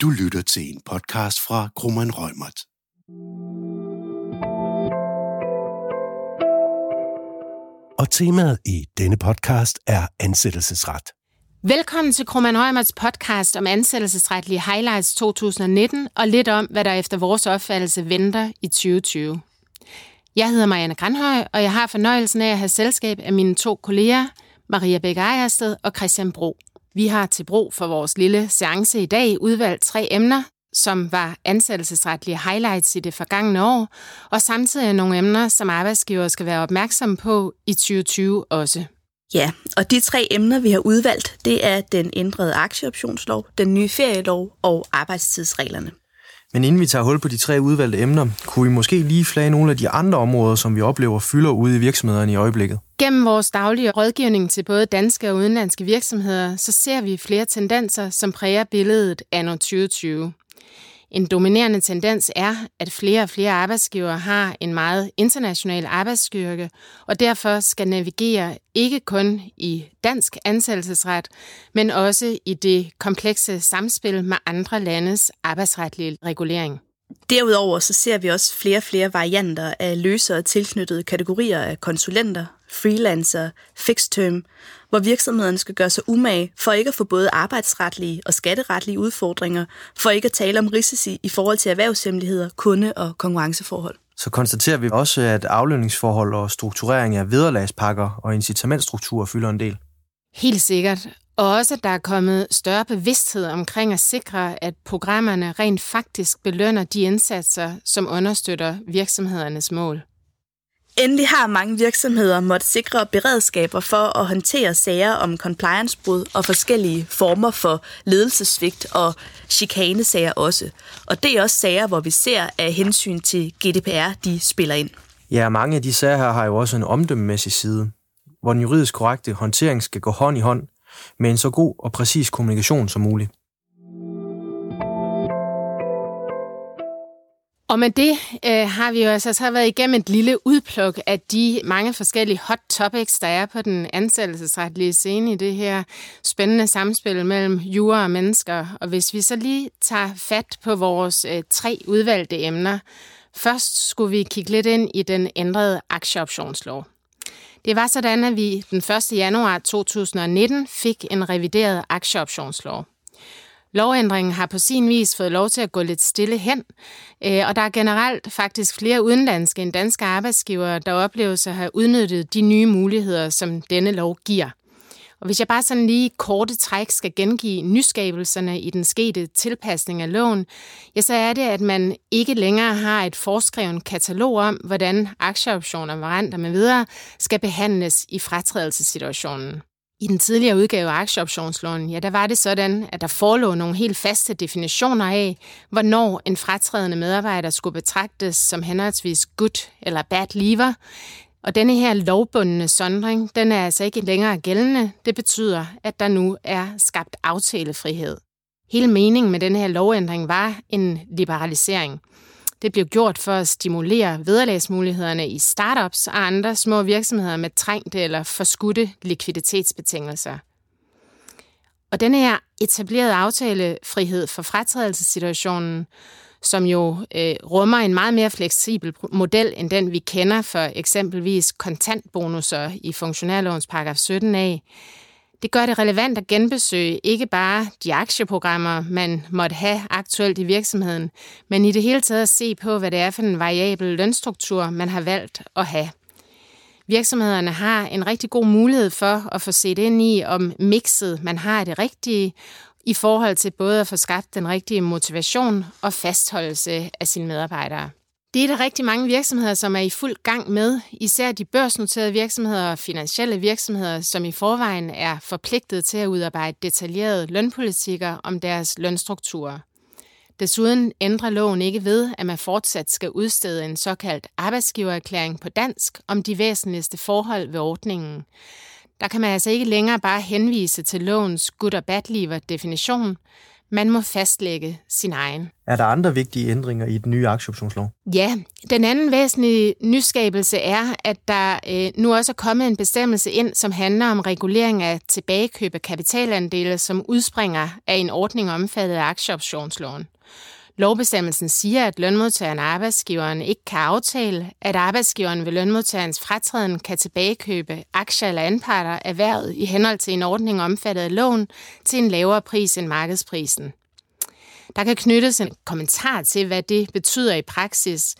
Du lytter til en podcast fra Krummeren Rømert. Og temaet i denne podcast er ansættelsesret. Velkommen til Kroman Rømerts podcast om ansættelsesretlige highlights 2019 og lidt om, hvad der efter vores opfattelse venter i 2020. Jeg hedder Marianne Granhøj, og jeg har fornøjelsen af at have selskab af mine to kolleger, Maria Bæk Ejersted og Christian Bro. Vi har til brug for vores lille seance i dag udvalgt tre emner, som var ansættelsesretlige highlights i det forgangne år, og samtidig nogle emner, som arbejdsgiver skal være opmærksomme på i 2020 også. Ja, og de tre emner, vi har udvalgt, det er den ændrede aktieoptionslov, den nye ferielov og arbejdstidsreglerne. Men inden vi tager hul på de tre udvalgte emner, kunne vi måske lige flage nogle af de andre områder, som vi oplever fylder ude i virksomhederne i øjeblikket. Gennem vores daglige rådgivning til både danske og udenlandske virksomheder, så ser vi flere tendenser, som præger billedet anno 2020. En dominerende tendens er, at flere og flere arbejdsgivere har en meget international arbejdsstyrke, og derfor skal navigere ikke kun i dansk ansættelsesret, men også i det komplekse samspil med andre landes arbejdsretlige regulering. Derudover så ser vi også flere og flere varianter af løsere tilknyttede kategorier af konsulenter, freelancer, fixed term, hvor virksomhederne skal gøre sig umage for ikke at få både arbejdsretlige og skatteretlige udfordringer, for ikke at tale om risici i forhold til erhvervshemmeligheder, kunde- og konkurrenceforhold. Så konstaterer vi også, at aflønningsforhold og strukturering af vederlagspakker og incitamentstrukturer fylder en del. Helt sikkert. Og også, at der er kommet større bevidsthed omkring at sikre, at programmerne rent faktisk belønner de indsatser, som understøtter virksomhedernes mål. Endelig har mange virksomheder måtte sikre beredskaber for at håndtere sager om compliancebrud og forskellige former for ledelsesvigt og chikanesager også. Og det er også sager, hvor vi ser, at hensyn til GDPR de spiller ind. Ja, mange af de sager her har jo også en omdømmemæssig side, hvor den juridisk korrekte håndtering skal gå hånd i hånd med en så god og præcis kommunikation som muligt. Og med det øh, har vi jo altså så været igennem et lille udpluk af de mange forskellige hot topics, der er på den ansættelsesretlige scene i det her spændende samspil mellem jura og mennesker. Og hvis vi så lige tager fat på vores øh, tre udvalgte emner. Først skulle vi kigge lidt ind i den ændrede aktieoptionslov. Det var sådan, at vi den 1. januar 2019 fik en revideret aktieoptionslov. Lovændringen har på sin vis fået lov til at gå lidt stille hen, øh, og der er generelt faktisk flere udenlandske end danske arbejdsgivere, der oplever at have udnyttet de nye muligheder, som denne lov giver. Og hvis jeg bare sådan lige korte træk skal gengive nyskabelserne i den skete tilpasning af loven, ja, så er det, at man ikke længere har et forskrevet katalog om, hvordan aktieoptioner, varianter med videre skal behandles i fratrædelsessituationen. I den tidligere udgave af aktieoptionsloven, ja, der var det sådan, at der forelå nogle helt faste definitioner af, hvornår en fratrædende medarbejder skulle betragtes som henholdsvis good eller bad leaver. Og denne her lovbundne sondring, den er altså ikke længere gældende. Det betyder, at der nu er skabt aftalefrihed. Hele meningen med denne her lovændring var en liberalisering. Det blev gjort for at stimulere vederlagsmulighederne i startups og andre små virksomheder med trængte eller forskudte likviditetsbetingelser. Og denne her etablerede aftalefrihed for fratrædelsessituationen, som jo øh, rummer en meget mere fleksibel model end den, vi kender for eksempelvis kontantbonusser i funktionærlovens paragraf 17a, det gør det relevant at genbesøge ikke bare de aktieprogrammer, man måtte have aktuelt i virksomheden, men i det hele taget at se på, hvad det er for en variabel lønstruktur, man har valgt at have. Virksomhederne har en rigtig god mulighed for at få set ind i, om mixet, man har, det rigtige, i forhold til både at få skabt den rigtige motivation og fastholdelse af sine medarbejdere. Det er der rigtig mange virksomheder, som er i fuld gang med, især de børsnoterede virksomheder og finansielle virksomheder, som i forvejen er forpligtet til at udarbejde detaljerede lønpolitikker om deres lønstrukturer. Desuden ændrer loven ikke ved, at man fortsat skal udstede en såkaldt arbejdsgivererklæring på dansk om de væsentligste forhold ved ordningen. Der kan man altså ikke længere bare henvise til lovens good og bad definition, Man må fastlægge sin egen. Er der andre vigtige ændringer i den nye aktieoptionslov? Ja, den anden væsentlige nyskabelse er, at der øh, nu også er kommet en bestemmelse ind, som handler om regulering af tilbagekøb af kapitalandele, som udspringer af en ordning omfattet af aktieoptionsloven. Lovbestemmelsen siger, at lønmodtageren og arbejdsgiveren ikke kan aftale, at arbejdsgiveren ved lønmodtagerens fratræden kan tilbagekøbe aktier eller anparter erhvervet i henhold til en ordning omfattet af loven til en lavere pris end markedsprisen. Der kan knyttes en kommentar til, hvad det betyder i praksis,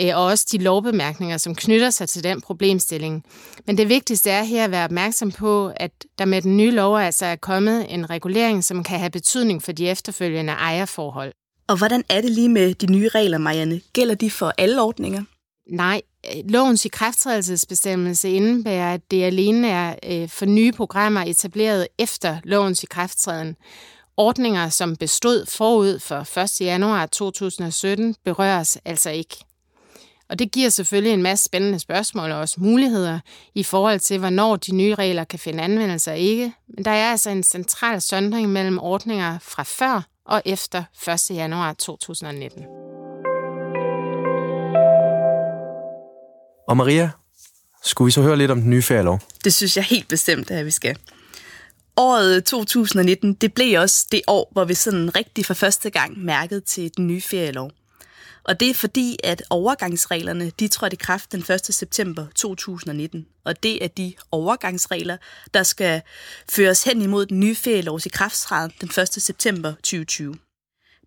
øh, og også de lovbemærkninger, som knytter sig til den problemstilling. Men det vigtigste er her at være opmærksom på, at der med den nye lov altså er kommet en regulering, som kan have betydning for de efterfølgende ejerforhold. Og hvordan er det lige med de nye regler, Marianne? Gælder de for alle ordninger? Nej, lovens ikrafttrædelsesbestemmelse indebærer, at det alene er øh, for nye programmer etableret efter lovens ikrafttræden. Ordninger, som bestod forud for 1. januar 2017, berøres altså ikke. Og det giver selvfølgelig en masse spændende spørgsmål og også muligheder i forhold til, hvornår de nye regler kan finde anvendelse og ikke. Men der er altså en central sondring mellem ordninger fra før og efter 1. januar 2019. Og Maria, skulle vi så høre lidt om den nye ferielov? Det synes jeg helt bestemt, at vi skal. Året 2019, det blev også det år, hvor vi sådan rigtig for første gang mærkede til den nye ferielov. Og det er fordi, at overgangsreglerne de trådte i kraft den 1. september 2019. Og det er de overgangsregler, der skal føres hen imod den nye ferielovs i krafttræden den 1. september 2020.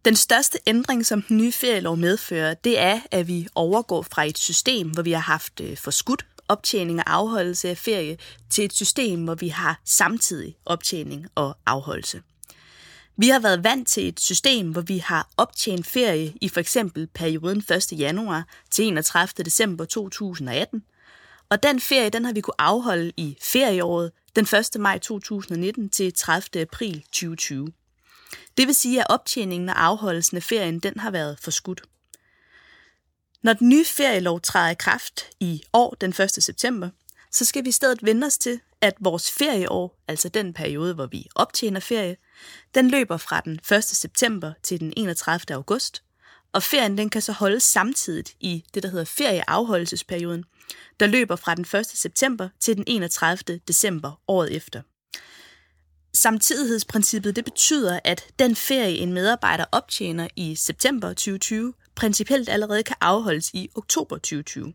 Den største ændring, som den nye ferielov medfører, det er, at vi overgår fra et system, hvor vi har haft øh, forskudt optjening og afholdelse af ferie, til et system, hvor vi har samtidig optjening og afholdelse. Vi har været vant til et system, hvor vi har optjent ferie i for eksempel perioden 1. januar til 31. december 2018. Og den ferie, den har vi kunne afholde i ferieåret den 1. maj 2019 til 30. april 2020. Det vil sige, at optjeningen og afholdelsen af ferien, den har været forskudt. Når den nye ferielov træder i kraft i år den 1. september, så skal vi i stedet vende os til, at vores ferieår, altså den periode, hvor vi optjener ferie, den løber fra den 1. september til den 31. august, og ferien den kan så holdes samtidig i det, der hedder ferieafholdelsesperioden, der løber fra den 1. september til den 31. december året efter. Samtidighedsprincippet det betyder, at den ferie, en medarbejder optjener i september 2020, principielt allerede kan afholdes i oktober 2020.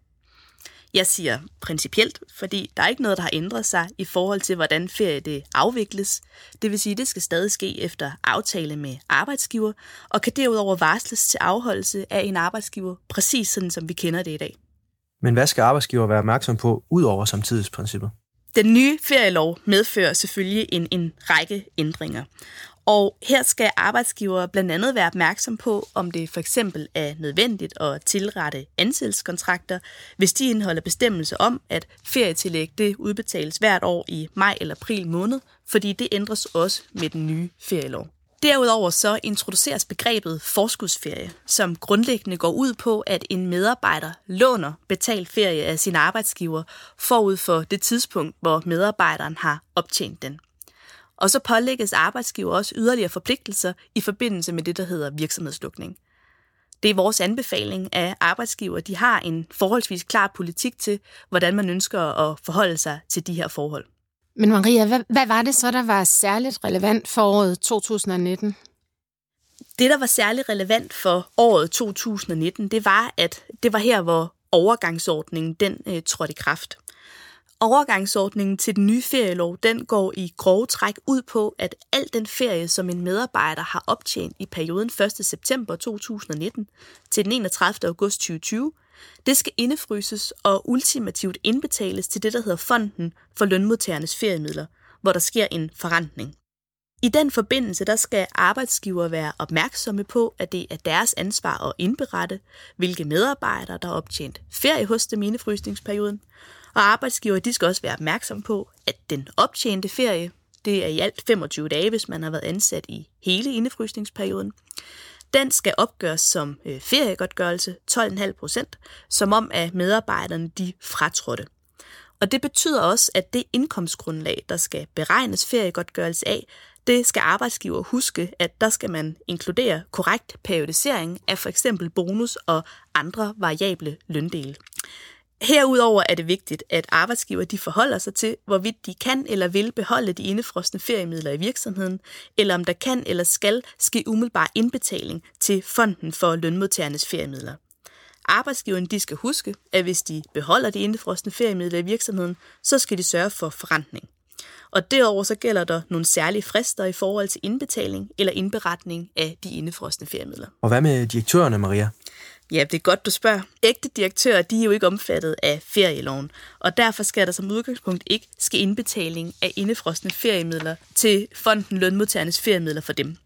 Jeg siger principielt, fordi der er ikke noget, der har ændret sig i forhold til, hvordan ferie det afvikles. Det vil sige, at det skal stadig ske efter aftale med arbejdsgiver, og kan derudover varsles til afholdelse af en arbejdsgiver, præcis sådan som vi kender det i dag. Men hvad skal arbejdsgiver være opmærksom på, ud over samtidighedsprincippet? Den nye ferielov medfører selvfølgelig en, en række ændringer. Og her skal arbejdsgiver blandt andet være opmærksom på, om det for eksempel er nødvendigt at tilrette ansættelseskontrakter, hvis de indeholder bestemmelser om, at ferietillæg det udbetales hvert år i maj eller april måned, fordi det ændres også med den nye ferielov. Derudover så introduceres begrebet forskudsferie, som grundlæggende går ud på, at en medarbejder låner betalt ferie af sin arbejdsgiver forud for det tidspunkt, hvor medarbejderen har optjent den. Og så pålægges arbejdsgiver også yderligere forpligtelser i forbindelse med det, der hedder virksomhedslukning. Det er vores anbefaling af arbejdsgiver. De har en forholdsvis klar politik til, hvordan man ønsker at forholde sig til de her forhold. Men Maria, hvad, hvad var det så, der var særligt relevant for året 2019? Det, der var særligt relevant for året 2019, det var, at det var her, hvor overgangsordningen den øh, trådte i kraft. Overgangsordningen til den nye ferielov, den går i grove træk ud på, at al den ferie, som en medarbejder har optjent i perioden 1. september 2019 til den 31. august 2020, det skal indefryses og ultimativt indbetales til det, der hedder Fonden for Lønmodtagernes Feriemidler, hvor der sker en forrentning. I den forbindelse der skal arbejdsgiver være opmærksomme på, at det er deres ansvar at indberette, hvilke medarbejdere, der har optjent ferie hos dem i indefrysningsperioden, og arbejdsgiver de skal også være opmærksom på, at den optjente ferie, det er i alt 25 dage, hvis man har været ansat i hele indefrysningsperioden, den skal opgøres som øh, feriegodtgørelse 12,5 procent, som om at medarbejderne de fratrådte. Og det betyder også, at det indkomstgrundlag, der skal beregnes feriegodtgørelse af, det skal arbejdsgiver huske, at der skal man inkludere korrekt periodisering af for eksempel bonus og andre variable løndele. Herudover er det vigtigt, at arbejdsgiver de forholder sig til, hvorvidt de kan eller vil beholde de indefrostende feriemidler i virksomheden, eller om der kan eller skal ske umiddelbar indbetaling til Fonden for Lønmodtagernes Feriemidler. Arbejdsgiveren de skal huske, at hvis de beholder de indefrostende feriemidler i virksomheden, så skal de sørge for forrentning. Og derover så gælder der nogle særlige frister i forhold til indbetaling eller indberetning af de indefrostende feriemidler. Og hvad med direktørerne, Maria? Ja, det er godt, du spørger. Ægte direktører, de er jo ikke omfattet af ferieloven, og derfor skal der som udgangspunkt ikke ske indbetaling af indefrostende feriemidler til fonden lønmodtagernes feriemidler for dem.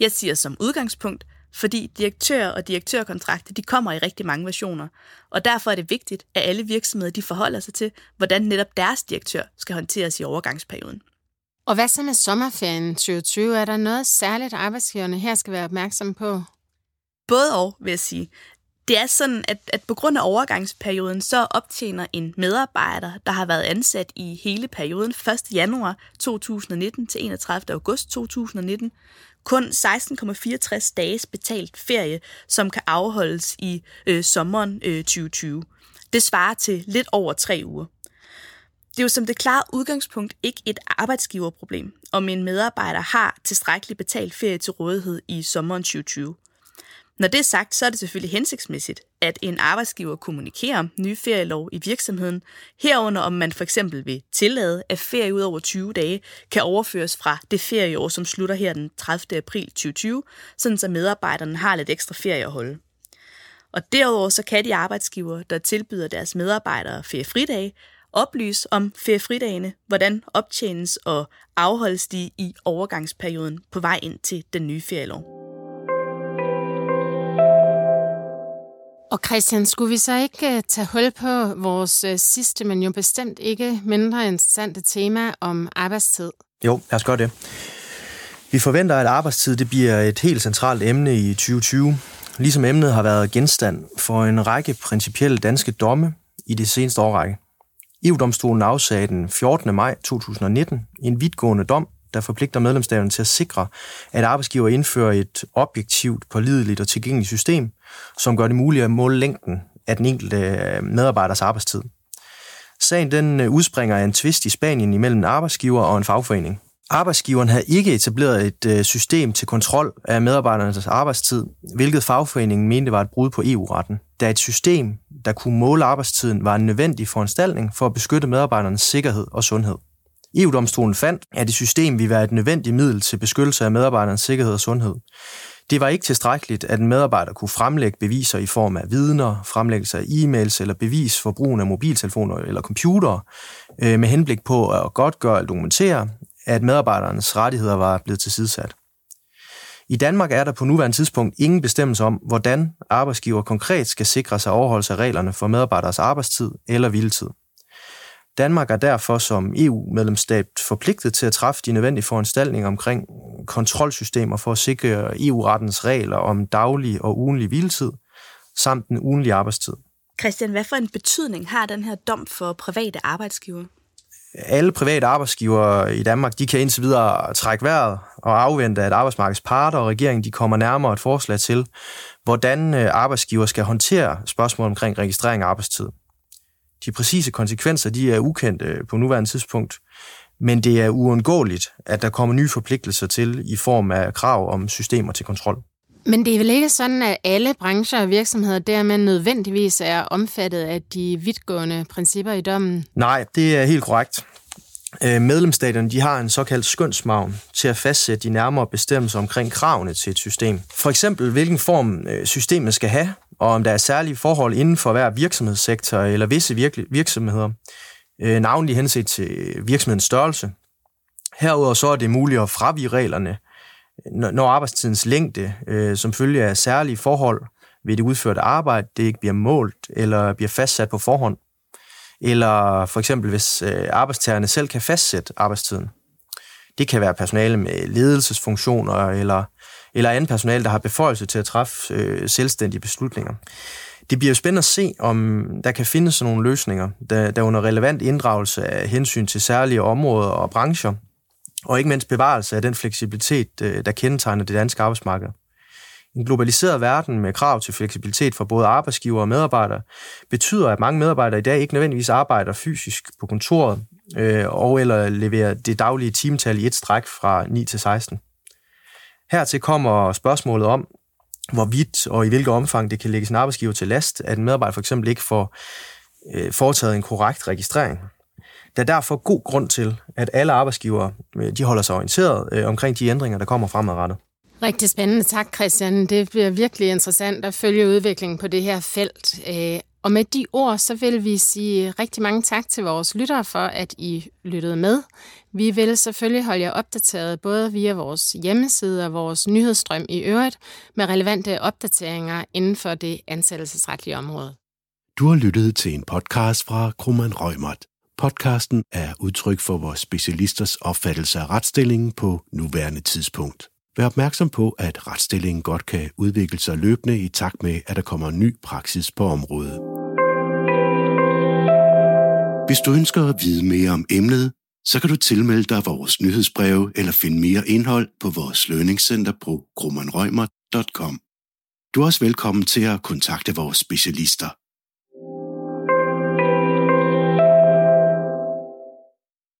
Jeg siger som udgangspunkt, fordi direktører og direktørkontrakter, de kommer i rigtig mange versioner, og derfor er det vigtigt, at alle virksomheder de forholder sig til, hvordan netop deres direktør skal håndteres i overgangsperioden. Og hvad så med sommerferien 2020? Er der noget særligt, arbejdsgiverne her skal være opmærksom på? Både og, vil jeg sige. Det er sådan, at, at på grund af overgangsperioden, så optjener en medarbejder, der har været ansat i hele perioden 1. januar 2019 til 31. august 2019, kun 16,64 dages betalt ferie, som kan afholdes i øh, sommeren øh, 2020. Det svarer til lidt over tre uger. Det er jo som det klare udgangspunkt ikke et arbejdsgiverproblem, om en medarbejder har tilstrækkeligt betalt ferie til rådighed i sommeren 2020. Når det er sagt, så er det selvfølgelig hensigtsmæssigt, at en arbejdsgiver kommunikerer om nye ferielov i virksomheden, herunder om man for eksempel vil tillade, at ferie ud over 20 dage kan overføres fra det ferieår, som slutter her den 30. april 2020, sådan så medarbejderne har lidt ekstra ferie at holde. Og derudover så kan de arbejdsgiver, der tilbyder deres medarbejdere feriefridage, oplyse om feriefridagene, hvordan optjenes og afholdes de i overgangsperioden på vej ind til den nye ferielov. Og Christian, skulle vi så ikke øh, tage hul på vores øh, sidste, men jo bestemt ikke mindre interessante tema om arbejdstid? Jo, lad os gøre det. Vi forventer, at arbejdstid det bliver et helt centralt emne i 2020, ligesom emnet har været genstand for en række principielle danske domme i det seneste årrække. EU-domstolen afsagde den 14. maj 2019 en vidtgående dom, der forpligter medlemsstaterne til at sikre, at arbejdsgiver indfører et objektivt, pålideligt og tilgængeligt system, som gør det muligt at måle længden af den enkelte øh, medarbejders arbejdstid. Sagen den øh, udspringer af en tvist i Spanien imellem en arbejdsgiver og en fagforening. Arbejdsgiveren havde ikke etableret et øh, system til kontrol af medarbejdernes arbejdstid, hvilket fagforeningen mente var et brud på EU-retten, da et system, der kunne måle arbejdstiden, var en nødvendig foranstaltning for at beskytte medarbejdernes sikkerhed og sundhed. EU-domstolen fandt, at det system ville være et nødvendigt middel til beskyttelse af medarbejdernes sikkerhed og sundhed. Det var ikke tilstrækkeligt, at en medarbejder kunne fremlægge beviser i form af vidner, fremlæggelse af e-mails eller bevis for brugen af mobiltelefoner eller computere, øh, med henblik på at godtgøre eller dokumentere, at medarbejdernes rettigheder var blevet tilsidesat. I Danmark er der på nuværende tidspunkt ingen bestemmelse om, hvordan arbejdsgiver konkret skal sikre sig overholdelse af reglerne for medarbejderes arbejdstid eller hviletid. Danmark er derfor som EU-medlemsstat forpligtet til at træffe de nødvendige foranstaltninger omkring kontrolsystemer for at sikre EU-rettens regler om daglig og ugenlig hviletid, samt den ugenlige arbejdstid. Christian, hvad for en betydning har den her dom for private arbejdsgiver? Alle private arbejdsgivere i Danmark, de kan indtil videre trække vejret og afvente, at arbejdsmarkedets parter og regeringen de kommer nærmere et forslag til, hvordan øh, arbejdsgiver skal håndtere spørgsmål omkring registrering af arbejdstid. De præcise konsekvenser de er ukendte på nuværende tidspunkt, men det er uundgåeligt, at der kommer nye forpligtelser til i form af krav om systemer til kontrol. Men det er vel ikke sådan, at alle brancher og virksomheder dermed nødvendigvis er omfattet af de vidtgående principper i dommen? Nej, det er helt korrekt. Øh, medlemsstaterne de har en såkaldt skønsmavn til at fastsætte de nærmere bestemmelser omkring kravene til et system. For eksempel, hvilken form øh, systemet skal have, og om der er særlige forhold inden for hver virksomhedssektor eller visse virksomheder, øh, navnlig henset til virksomhedens størrelse. Herudover så er det muligt at fravige reglerne, når arbejdstidens længde øh, som følge af særlige forhold ved det udførte arbejde, det ikke bliver målt eller bliver fastsat på forhånd. Eller for eksempel hvis øh, arbejdstagerne selv kan fastsætte arbejdstiden. Det kan være personale med ledelsesfunktioner eller eller andet personale, der har beføjelse til at træffe øh, selvstændige beslutninger. Det bliver jo spændende at se, om der kan findes sådan nogle løsninger, der, der under relevant inddragelse af hensyn til særlige områder og brancher og ikke mindst bevarelse af den fleksibilitet, øh, der kendetegner det danske arbejdsmarked. En globaliseret verden med krav til fleksibilitet for både arbejdsgiver og medarbejdere betyder, at mange medarbejdere i dag ikke nødvendigvis arbejder fysisk på kontoret øh, og eller leverer det daglige timetal i et stræk fra 9 til 16. Hertil kommer spørgsmålet om, hvorvidt og i hvilket omfang det kan lægges en arbejdsgiver til last, at en medarbejder for eksempel ikke får øh, foretaget en korrekt registrering. Der er derfor god grund til, at alle arbejdsgivere øh, de holder sig orienteret øh, omkring de ændringer, der kommer fremadrettet. Rigtig spændende. Tak, Christian. Det bliver virkelig interessant at følge udviklingen på det her felt. Øh, og med de ord, så vil vi sige rigtig mange tak til vores lyttere for, at I lyttede med. Vi vil selvfølgelig holde jer opdateret både via vores hjemmeside og vores nyhedsstrøm i øvrigt med relevante opdateringer inden for det ansættelsesretlige område. Du har lyttet til en podcast fra Krummeren Rømert. Podcasten er udtryk for vores specialisters opfattelse af retsstillingen på nuværende tidspunkt. Vær opmærksom på, at retsstillingen godt kan udvikle sig løbende i takt med, at der kommer ny praksis på området. Hvis du ønsker at vide mere om emnet, så kan du tilmelde dig vores nyhedsbreve eller finde mere indhold på vores lønningscenter på grummanrøgmer.com. Du er også velkommen til at kontakte vores specialister.